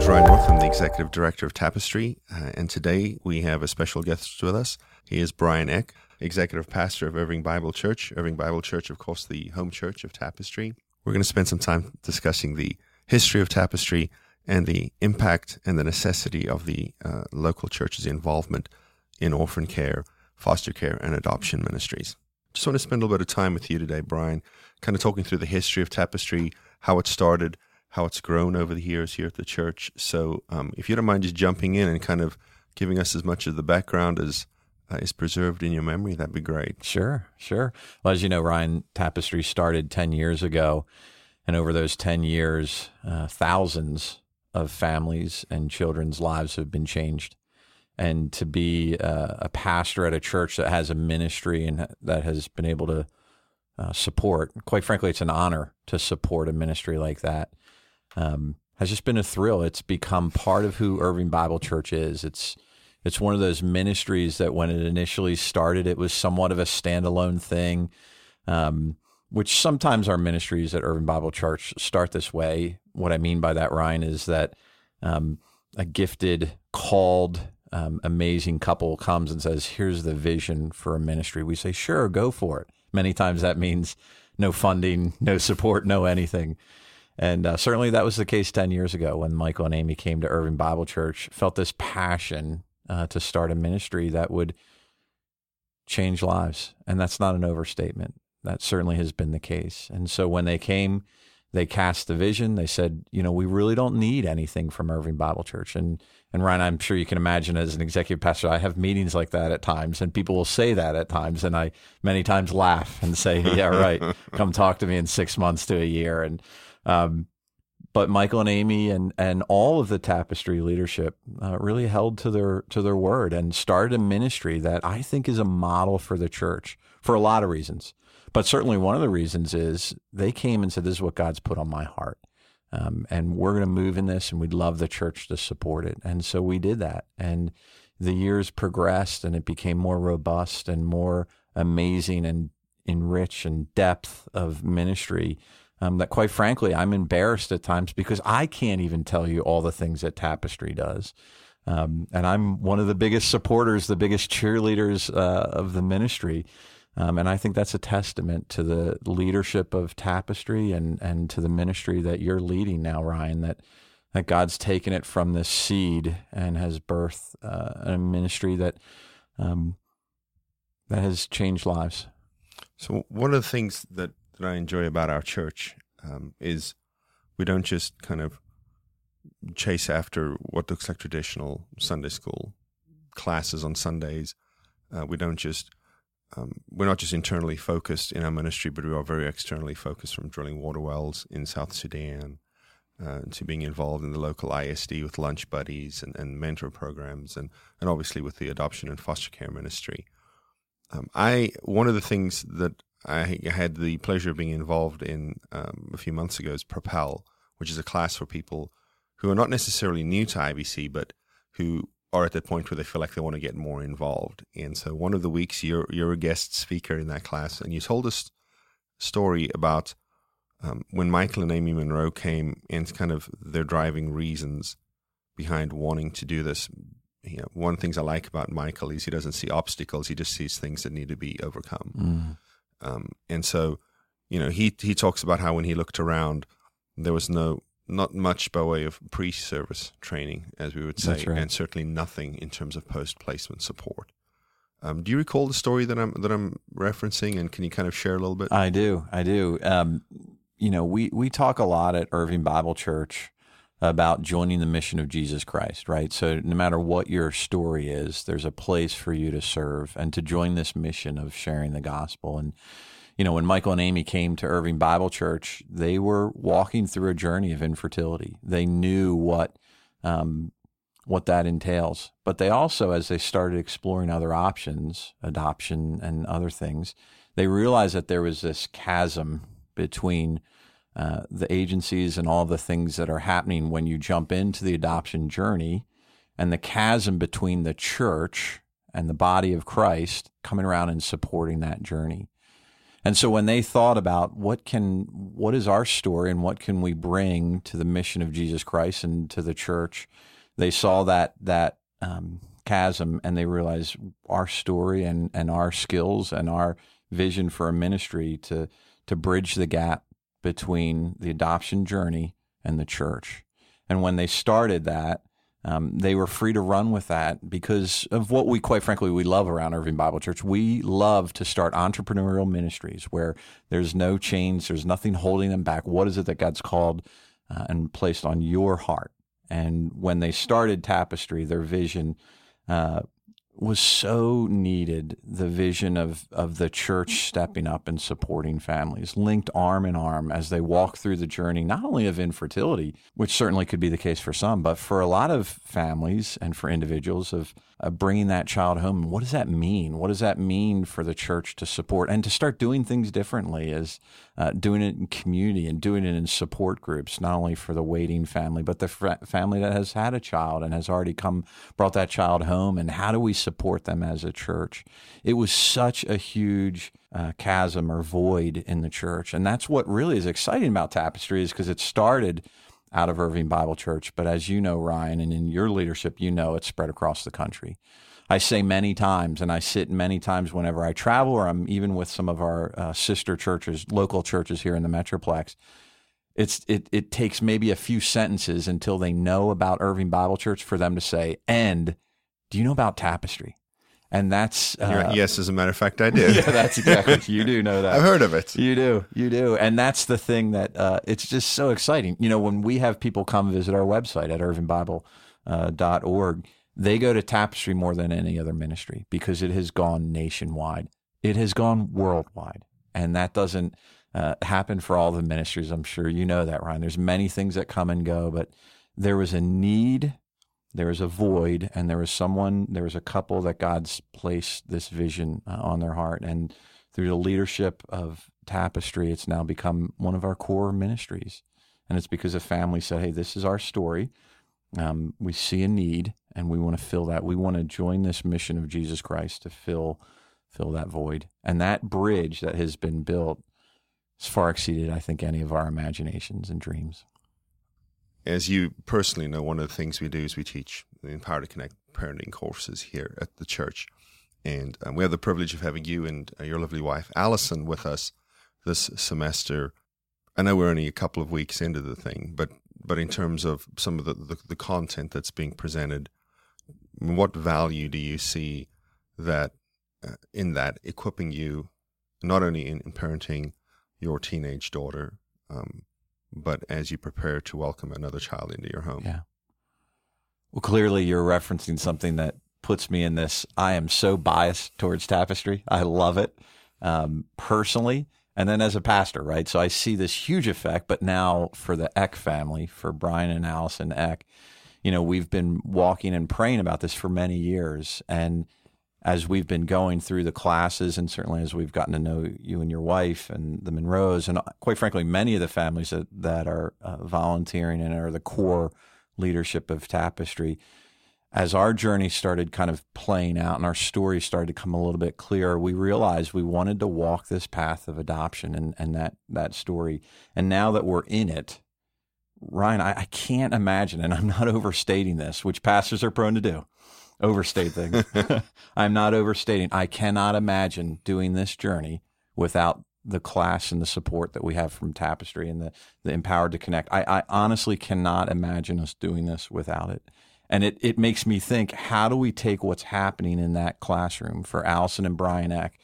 name's Ryan North. I'm the executive director of Tapestry, uh, and today we have a special guest with us. He is Bryan Eck, executive pastor of Irving Bible Church. Irving Bible Church, of course, the home church of Tapestry. We're going to spend some time discussing the history of Tapestry and the impact and the necessity of the uh, local church's involvement in orphan care, foster care, and adoption ministries. Just want to spend a little bit of time with you today, Bryan, kind of talking through the history of Tapestry, how it started, how it's grown over the years here at the church. So, um, if you don't mind just jumping in and kind of giving us as much of the background as uh, is preserved in your memory, that'd be great. Sure, sure. Well, as you know, Ryan, Tapestry started 10 years ago. And over those 10 years, uh, thousands of families and children's lives have been changed. And to be uh, a pastor at a church that has a ministry and that has been able to uh, support, quite frankly, it's an honor to support a ministry like that. Um, has just been a thrill. It's become part of who Irving Bible Church is. It's it's one of those ministries that when it initially started, it was somewhat of a standalone thing. Um, which sometimes our ministries at Irving Bible Church start this way. What I mean by that, Ryan, is that um, a gifted, called, um, amazing couple comes and says, Here's the vision for a ministry. We say, Sure, go for it. Many times that means no funding, no support, no anything. And uh, certainly that was the case 10 years ago when Michael and Amy came to Irving Bible Church, felt this passion uh, to start a ministry that would change lives. And that's not an overstatement. That certainly has been the case. And so when they came, they cast the vision. They said, you know, we really don't need anything from Irving Bible Church. And and Ryan, I'm sure you can imagine as an executive pastor, I have meetings like that at times, and people will say that at times, and I many times laugh and say, "Yeah, right. Come talk to me in six months to a year." And um, but Michael and Amy and and all of the Tapestry leadership uh, really held to their to their word and started a ministry that I think is a model for the church for a lot of reasons. But certainly one of the reasons is they came and said, This is what God's put on my heart. Um, and we're going to move in this, and we'd love the church to support it. And so we did that. And the years progressed, and it became more robust and more amazing and enrich and depth of ministry. Um, that quite frankly, I'm embarrassed at times because I can't even tell you all the things that Tapestry does. Um, and I'm one of the biggest supporters, the biggest cheerleaders uh, of the ministry. Um, and I think that's a testament to the leadership of Tapestry and, and to the ministry that you're leading now, Ryan, that, that God's taken it from this seed and has birthed uh, a ministry that, um, that has changed lives. So, one of the things that, that I enjoy about our church um, is we don't just kind of chase after what looks like traditional Sunday school classes on Sundays. Uh, we don't just um, we're not just internally focused in our ministry, but we are very externally focused from drilling water wells in South Sudan uh, to being involved in the local ISD with lunch buddies and, and mentor programs, and, and obviously with the adoption and foster care ministry. Um, I one of the things that I had the pleasure of being involved in um, a few months ago Propel, which is a class for people who are not necessarily new to IBC, but who are at that point where they feel like they want to get more involved. And so one of the weeks you're you're a guest speaker in that class, and you told us story about um, when Michael and Amy Monroe came and kind of their driving reasons behind wanting to do this. You know, one of the things I like about Michael is he doesn't see obstacles; he just sees things that need to be overcome. Mm. Um, and so, you know, he he talks about how when he looked around, there was no not much by way of pre-service training, as we would say, right. and certainly nothing in terms of post-placement support. Um, do you recall the story that I'm that I'm referencing, and can you kind of share a little bit? I do, I do. Um, you know, we we talk a lot at Irving Bible Church about joining the mission of Jesus Christ, right? So no matter what your story is, there's a place for you to serve and to join this mission of sharing the gospel and you know, when Michael and Amy came to Irving Bible Church, they were walking through a journey of infertility. They knew what um, what that entails, but they also, as they started exploring other options, adoption and other things, they realized that there was this chasm between uh, the agencies and all the things that are happening when you jump into the adoption journey, and the chasm between the church and the body of Christ coming around and supporting that journey. And so when they thought about what can what is our story and what can we bring to the mission of Jesus Christ and to the church, they saw that that um, chasm and they realized our story and and our skills and our vision for a ministry to to bridge the gap between the adoption journey and the church. And when they started that, um, they were free to run with that because of what we, quite frankly, we love around Irving Bible Church. We love to start entrepreneurial ministries where there's no chains, there's nothing holding them back. What is it that God's called uh, and placed on your heart? And when they started Tapestry, their vision uh, was so needed the vision of of the church stepping up and supporting families linked arm in arm as they walk through the journey not only of infertility which certainly could be the case for some but for a lot of families and for individuals of uh, bringing that child home what does that mean what does that mean for the church to support and to start doing things differently Is uh, doing it in community and doing it in support groups not only for the waiting family but the fr- family that has had a child and has already come brought that child home and how do we support them as a church. It was such a huge uh, chasm or void in the church. And that's what really is exciting about Tapestry is because it started out of Irving Bible Church. But as you know, Ryan, and in your leadership, you know it's spread across the country. I say many times, and I sit many times whenever I travel, or I'm even with some of our uh, sister churches, local churches here in the Metroplex. It's it it takes maybe a few sentences until they know about Irving Bible Church for them to say, and do you know about tapestry? And that's uh, yes, as a matter of fact, I do. yeah, that's exactly you do know that. I've heard of it. You do, you do, and that's the thing that uh, it's just so exciting. You know, when we have people come visit our website at irvingbible.org, uh, they go to Tapestry more than any other ministry because it has gone nationwide. It has gone worldwide, and that doesn't uh, happen for all the ministries. I'm sure you know that, Ryan. There's many things that come and go, but there was a need there was a void and there is someone there is a couple that god's placed this vision uh, on their heart. And through the leadership of tapestry it's now become one of our core ministries. And it's because a family said hey this is our story. Um, we see a need and we want to fill that. We want to join this mission of jesus christ to fill fill that void. And that bridge that has been built has far exceeded i think any of our imaginations and dreams as you personally know, one of the things we do is we teach the Empowered to Connect parenting courses here at the church. And um, we have the privilege of having you and uh, your lovely wife, Allison, with us this semester. I know we're only a couple of weeks into the thing, but but in terms of some of the, the, the content that's being presented, what value do you see that uh, in that equipping you not only in, in parenting your teenage daughter, um, but as you prepare to welcome another child into your home. Yeah. Well, clearly you're referencing something that puts me in this. I am so biased towards tapestry. I love it um, personally. And then as a pastor, right? So I see this huge effect. But now for the Eck family, for Bryan and Allison Eck, you know, we've been walking and praying about this for many years. And as we've been going through the classes and certainly as we've gotten to know you and your wife and the Monroes and quite frankly many of the families that, that are uh, volunteering and are the core leadership of Tapestry as our journey started kind of playing out and our story started to come a little bit clearer we realized we wanted to walk this path of adoption and, and that that story. And now that we're in it Ryan I, I can't imagine and I'm not overstating this which pastors are prone to do overstate things. I'm not overstating. I cannot imagine doing this journey without the class and the support that we have from Tapestry and the, the Empowered to Connect. I, I honestly cannot imagine us doing this without it. And it, it makes me think how do we take what's happening in that classroom for Allison and Bryan Eck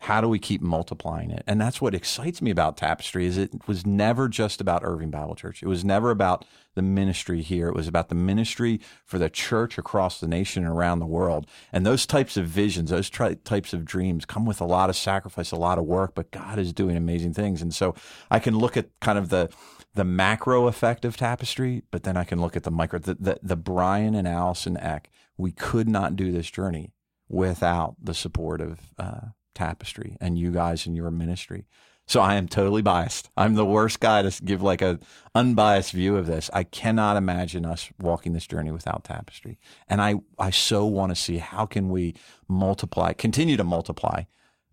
how do we keep multiplying it? And that's what excites me about Tapestry is it was never just about Irving Bible Church. It was never about the ministry here. It was about the ministry for the church across the nation and around the world. And those types of visions, those tri- types of dreams come with a lot of sacrifice, a lot of work, but God is doing amazing things. And so I can look at kind of the the macro effect of Tapestry, but then I can look at the micro, the, the, the Bryan and Allison Eck. We could not do this journey without the support of uh, tapestry and you guys in your ministry. So I am totally biased. I'm the worst guy to give like a unbiased view of this. I cannot imagine us walking this journey without tapestry. And I, I so want to see how can we multiply, continue to multiply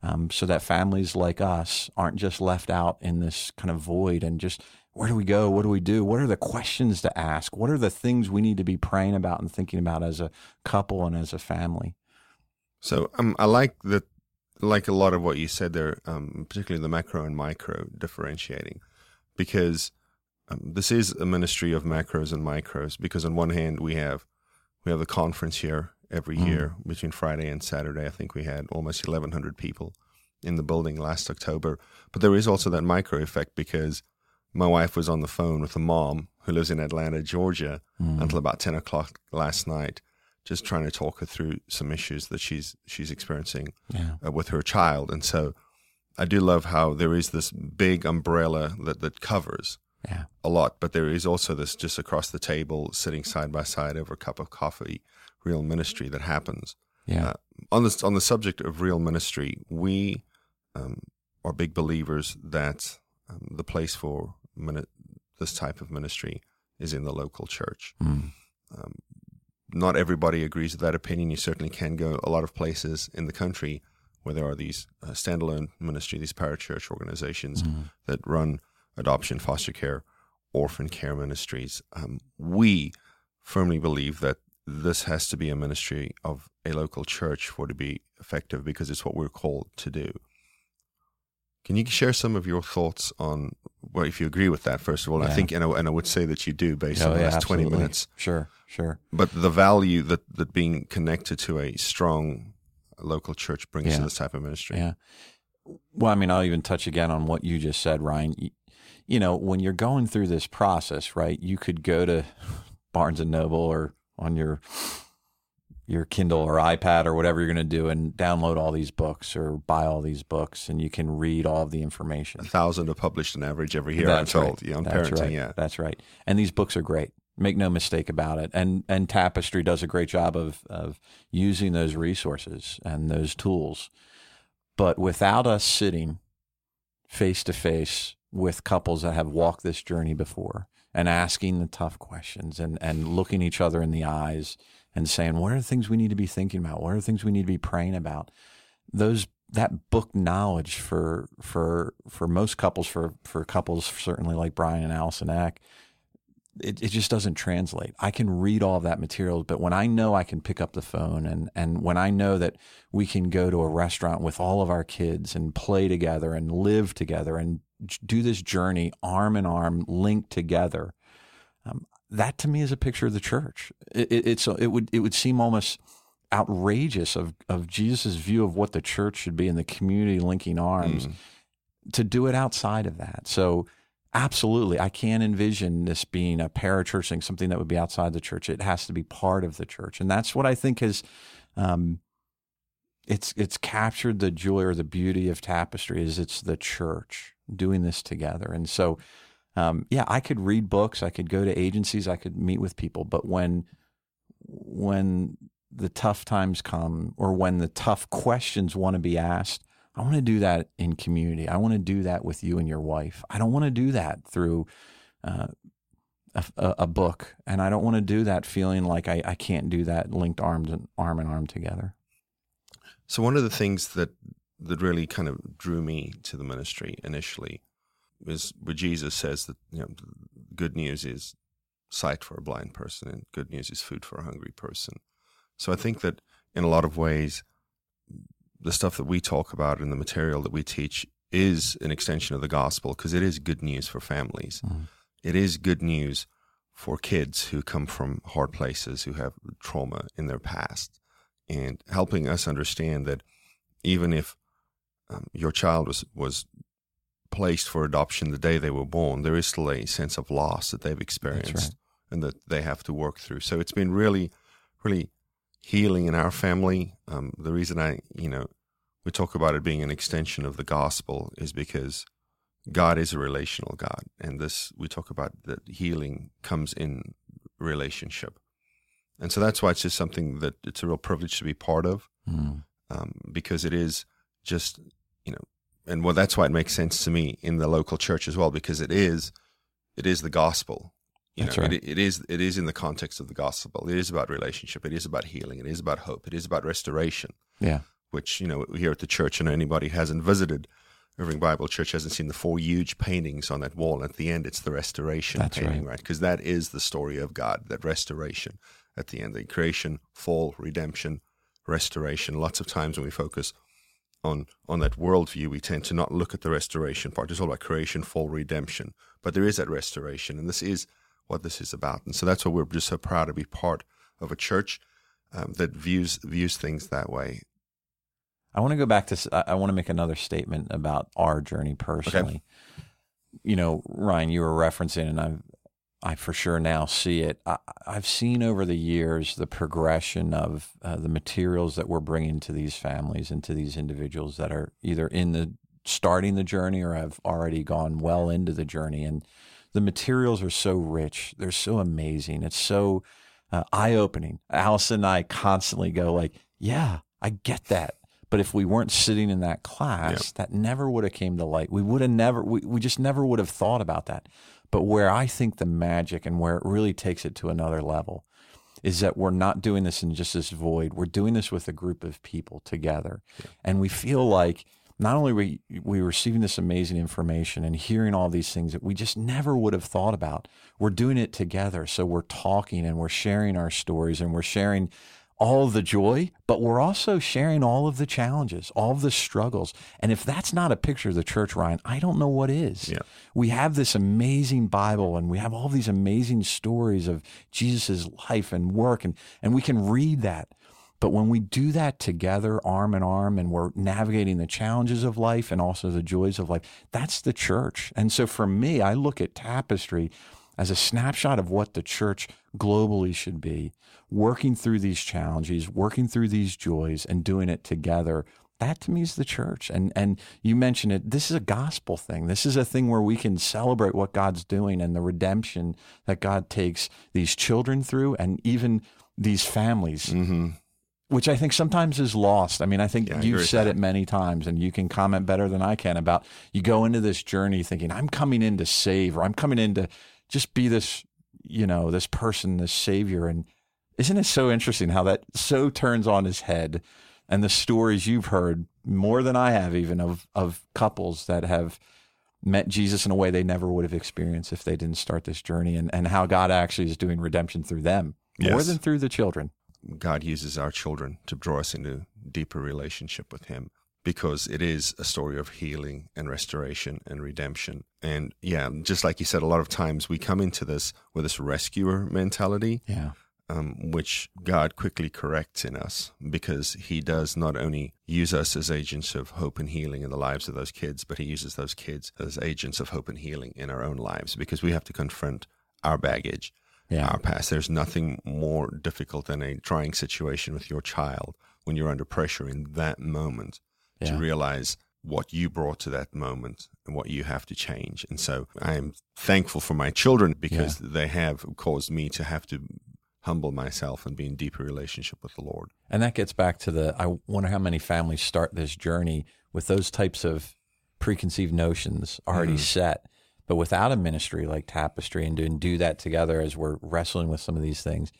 um, so that families like us aren't just left out in this kind of void and just where do we go? What do we do? What are the questions to ask? What are the things we need to be praying about and thinking about as a couple and as a family? So um, I like that, like a lot of what you said there, um, particularly the macro and micro differentiating, because um, this is a ministry of macros and micros. Because on one hand, we have we have the conference here every mm. year between Friday and Saturday. I think we had almost 1,100 people in the building last October. But there is also that micro effect because my wife was on the phone with a mom who lives in Atlanta, Georgia, mm. until about 10 o'clock last night, just trying to talk her through some issues that she's she's experiencing yeah. uh, with her child. And so I do love how there is this big umbrella that, that covers yeah. a lot, but there is also this just across the table, sitting side by side over a cup of coffee, real ministry that happens. Yeah. Uh, on this on the subject of real ministry, we um, are big believers that um, the place for mini- this type of ministry is in the local church. Mm. Um, not everybody agrees with that opinion. You certainly can go a lot of places in the country where there are these uh, standalone ministry, these parachurch organizations mm. that run adoption, foster care, orphan care ministries. Um, we firmly believe that this has to be a ministry of a local church for it to be effective because it's what we're called to do. Can you share some of your thoughts on, well, if you agree with that, first of all? Yeah. I think, and I, and I, would say that you do based oh, on the yeah, last absolutely. 20 minutes. Sure, sure. But the value that, that being connected to a strong local church brings yeah. to this type of ministry. Yeah. Well, I mean, I'll even touch again on what you just said, Ryan. You, you know, when you're going through this process, right, you could go to Barnes and Noble or on your your Kindle or iPad or whatever you're going to do and download all these books or buy all these books and you can read all of the information. A thousand are published on average every year, That's I'm told. Right. Yeah, on That's parenting, right. yeah. That's right. And these books are great. Make no mistake about it. And and Tapestry does a great job of of using those resources and those tools. But without us sitting face to face with couples that have walked this journey before and asking the tough questions and, and looking each other in the eyes and saying, what are the things we need to be thinking about? What are the things we need to be praying about? Those that book knowledge for for for most couples, for for couples certainly like Bryan and Allison Eck, it, it just doesn't translate. I can read all that material, but when I know I can pick up the phone and, and when I know that we can go to a restaurant with all of our kids and play together and live together and do this journey arm in arm, linked together, um, that to me is a picture of the church. It, it, it's it would it would seem almost outrageous of of Jesus' view of what the church should be in the community linking arms mm. to do it outside of that. So absolutely, I can't envision this being a parachurch thing, something that would be outside the church. It has to be part of the church, and that's what I think is. Um, it's it's captured the joy or the beauty of tapestry is it's the church doing this together. And so um, yeah, I could read books, I could go to agencies, I could meet with people, but when when the tough times come or when the tough questions want to be asked, I want to do that in community. I want to do that with you and your wife. I don't want to do that through uh, a, a, book, and I don't want to do that feeling like I, I can't do that linked arms and arm in arm together. So one of the things that that really kind of drew me to the ministry initially is where Jesus says that you know good news is sight for a blind person and good news is food for a hungry person. So I think that in a lot of ways the stuff that we talk about and the material that we teach is an extension of the gospel because it is good news for families. Mm. It is good news for kids who come from hard places, who have trauma in their past, and helping us understand that even if um, your child was, was placed for adoption the day they were born, there is still a sense of loss that they've experienced right. and that they have to work through. So it's been really, really healing in our family. Um, the reason I, you know, we talk about it being an extension of the gospel is because God is a relational God, and this we talk about that healing comes in relationship, and so that's why it's just something that it's a real privilege to be part of, mm. um, because it is just you know and well, that's why it makes sense to me in the local church as well, because it is, it is the gospel. You that's know, right. it, it is, it is in the context of the gospel. It is about relationship. It is about healing. It is about hope. It is about restoration. Yeah. which you know here at the church, and anybody who hasn't visited Irving Bible Church hasn't seen the four huge paintings on that wall. At the end, it's the restoration That's painting, right. Because that is the story of God, that restoration at the end, the creation, fall, redemption, restoration. Lots of times when we focus on on that worldview, we tend to not look at the restoration part. It's all about creation, fall, redemption. But there is that restoration, and this is what this is about. And so that's why we're just so proud to be part of a church um, that views views things that way. I want to go back to. I want to make another statement about our journey personally. You know, Ryan, you were referencing, and I've, I for sure now see it. I, I've seen over the years the progression of uh, the materials that we're bringing to these families and to these individuals that are either in the starting the journey or have already gone well into the journey, and the materials are so rich. They're so amazing. It's so uh, eye opening. Allison and I constantly go like, "Yeah, I get that." But if we weren't sitting in that class, that never would have came to light. We would have never. We, we just never would have thought about that. But where I think the magic and where it really takes it to another level is that we're not doing this in just this void. We're doing this with a group of people together, and we feel like not only we we receiving this amazing information and hearing all these things that we just never would have thought about. We're doing it together, so we're talking and we're sharing our stories and we're sharing all the joy, but we're also sharing all of the challenges, all of the struggles. And if that's not a picture of the church, Ryan, I don't know what is. Yeah. We have this amazing Bible and we have all these amazing stories of Jesus' life and work, and, and we can read that. But when we do that together, arm in arm, and we're navigating the challenges of life and also the joys of life, that's the church. And so for me, I look at Tapestry as a snapshot of what the church globally should be, working through these challenges, working through these joys, and doing it together. That to me is the church. And and you mentioned it, this is a gospel thing. This is a thing where we can celebrate what God's doing and the redemption that God takes these children through and even these families Mm-hmm. Which I think sometimes is lost. I mean, I think Yeah, you've with said it many times, and you can comment better than I can about you go into this journey thinking, I'm coming in to save, or I'm coming in to just be this, you know, this person, this savior. And isn't it so interesting how that so turns on his head? And the stories you've heard more than I have, even of, of couples that have met Jesus in a way they never would have experienced if they didn't start this journey, and, and how God actually is doing redemption through them more Yes. than through the children. God uses our children to draw us into deeper relationship with Him because it is a story of healing and restoration and redemption. And yeah, just like you said, a lot of times we come into this with this rescuer mentality, Yeah. um, which God quickly corrects in us because He does not only use us as agents of hope and healing in the lives of those kids, but He uses those kids as agents of hope and healing in our own lives because we have to confront our baggage Yeah. Uh, our past. There's nothing more difficult than a trying situation with your child when you're under pressure in that moment to realize what you brought to that moment and what you have to change. And so I'm thankful for my children because they have caused me to have to humble myself and be in deeper relationship with the Lord. And that gets back to the I wonder how many families start this journey with those types of preconceived notions already mm. set, but without a ministry like Tapestry and doing do that together as we're wrestling with some of these things.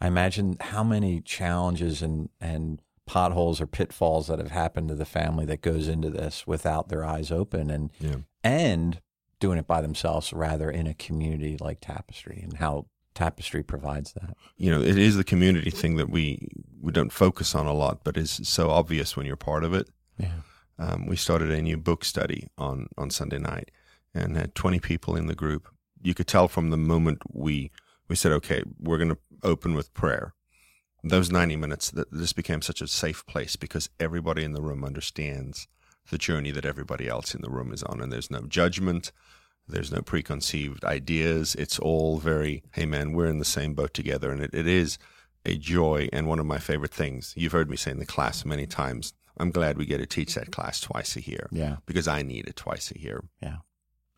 I imagine how many challenges and and potholes or pitfalls that have happened to the family that goes into this without their eyes open and Yeah. and doing it by themselves rather in a community like Tapestry and how Tapestry provides that. You know, it is the community thing that we we don't focus on a lot, but is so obvious when you're part of it. Yeah. um, we started a new book study on on Sunday night and had 20 people in the group. You could tell from the moment we we said, "Okay, we're going to open with prayer." Those 90 minutes, that this became such a safe place because everybody in the room understands the journey that everybody else in the room is on, and there's no judgment. There's no preconceived ideas. It's all very, hey man, we're in the same boat together. And it, it is a joy and one of my favorite things. You've heard me say in the class many times. I'm glad we get to teach that class twice a year Yeah. because I need it twice a year.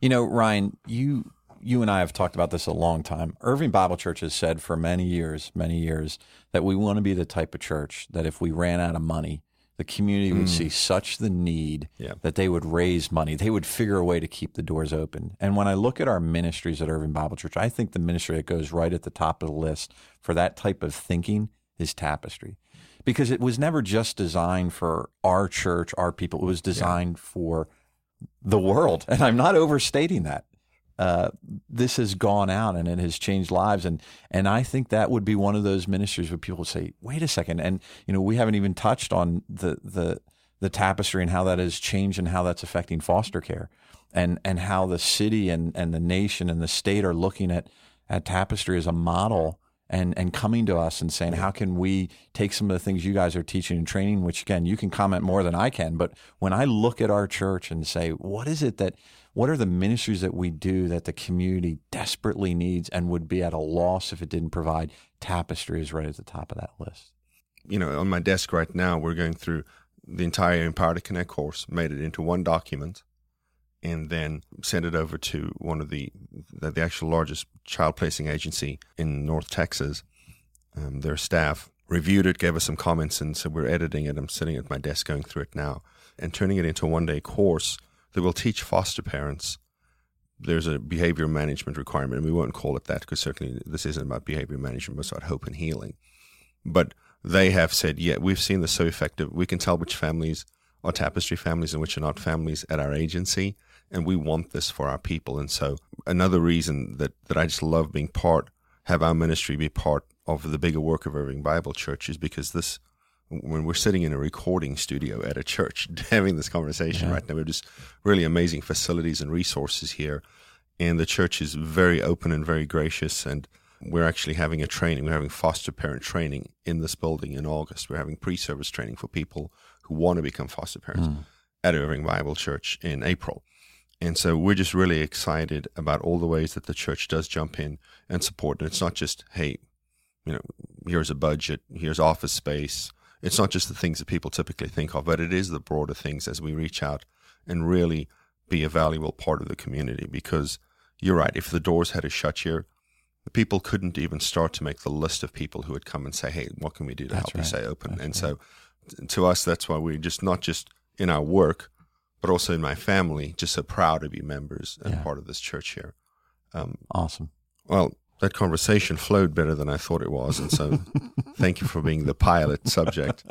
You know, Ryan, you you and I have talked about this a long time. Irving Bible Church has said for many years, many years, that we want to be the type of church that if we ran out of money, the community would mm. see such the need Yeah. that they would raise money. They would figure a way to keep the doors open. And when I look at our ministries at Irving Bible Church, I think the ministry that goes right at the top of the list for that type of thinking is tapestry. because it was never just designed for our church, our people. It was designed yeah. for the world. And I'm not overstating that. Uh, this has gone out and it has changed lives. And, and I think that would be one of those ministries where people say, wait a second. And, you know, we haven't even touched on the, the, the tapestry and how that has changed and how that's affecting foster care and, and how the city and, and the nation and the state are looking at, at tapestry as a model and and coming to us and saying how can we take some of the things you guys are teaching and training? Which again you can comment more than I can but when I look at our church and say what is it that what are the ministries that we do that the community desperately needs and would be at a loss if it didn't provide tapestry is right at the top of that list? You know on my desk right now we're going through the entire Empowered to Connect course made it into one document and then send it over to one of the the, the actual largest child placing agency in North Texas. Um, their staff reviewed it, gave us some comments, and so we're editing it. I'm sitting at my desk going through it now and turning it into a one day course that will teach foster parents. There's a behavior management requirement, and we won't call it that because certainly this isn't about behavior management, but about hope and healing. But they have said, yeah, we've seen this so effective. We can tell which families are tapestry families and which are not families at our agency and we want this for our people. And so another reason that, that I just love being part, have our ministry be part of the bigger work of Irving Bible Church is because this, when we're sitting in a recording studio at a church having this conversation yeah. right now, we have just really amazing facilities and resources here. And the church is very open and very gracious. And we're actually having a training. We're having foster parent training in this building in August. We're having pre-service training for people who want to become foster parents mm. at Irving Bible Church in April. And so we're just really excited about all the ways that the church does jump in and support. And it's not just, hey, you know, here's a budget, here's office space. It's not just the things that people typically think of, but it is the broader things as we reach out and really be a valuable part of the community. Because you're right, if the doors had to shut here, the people couldn't even start to make the list of people who would come and say, hey, what can we do to that's help right. you stay open? That's and right. so to us, that's why we're just not just in our work, but also in my family, just so proud to be members and yeah. part of this church here. Um, awesome. Well, that conversation flowed better than I thought it was. And so thank you for being the pilot subject.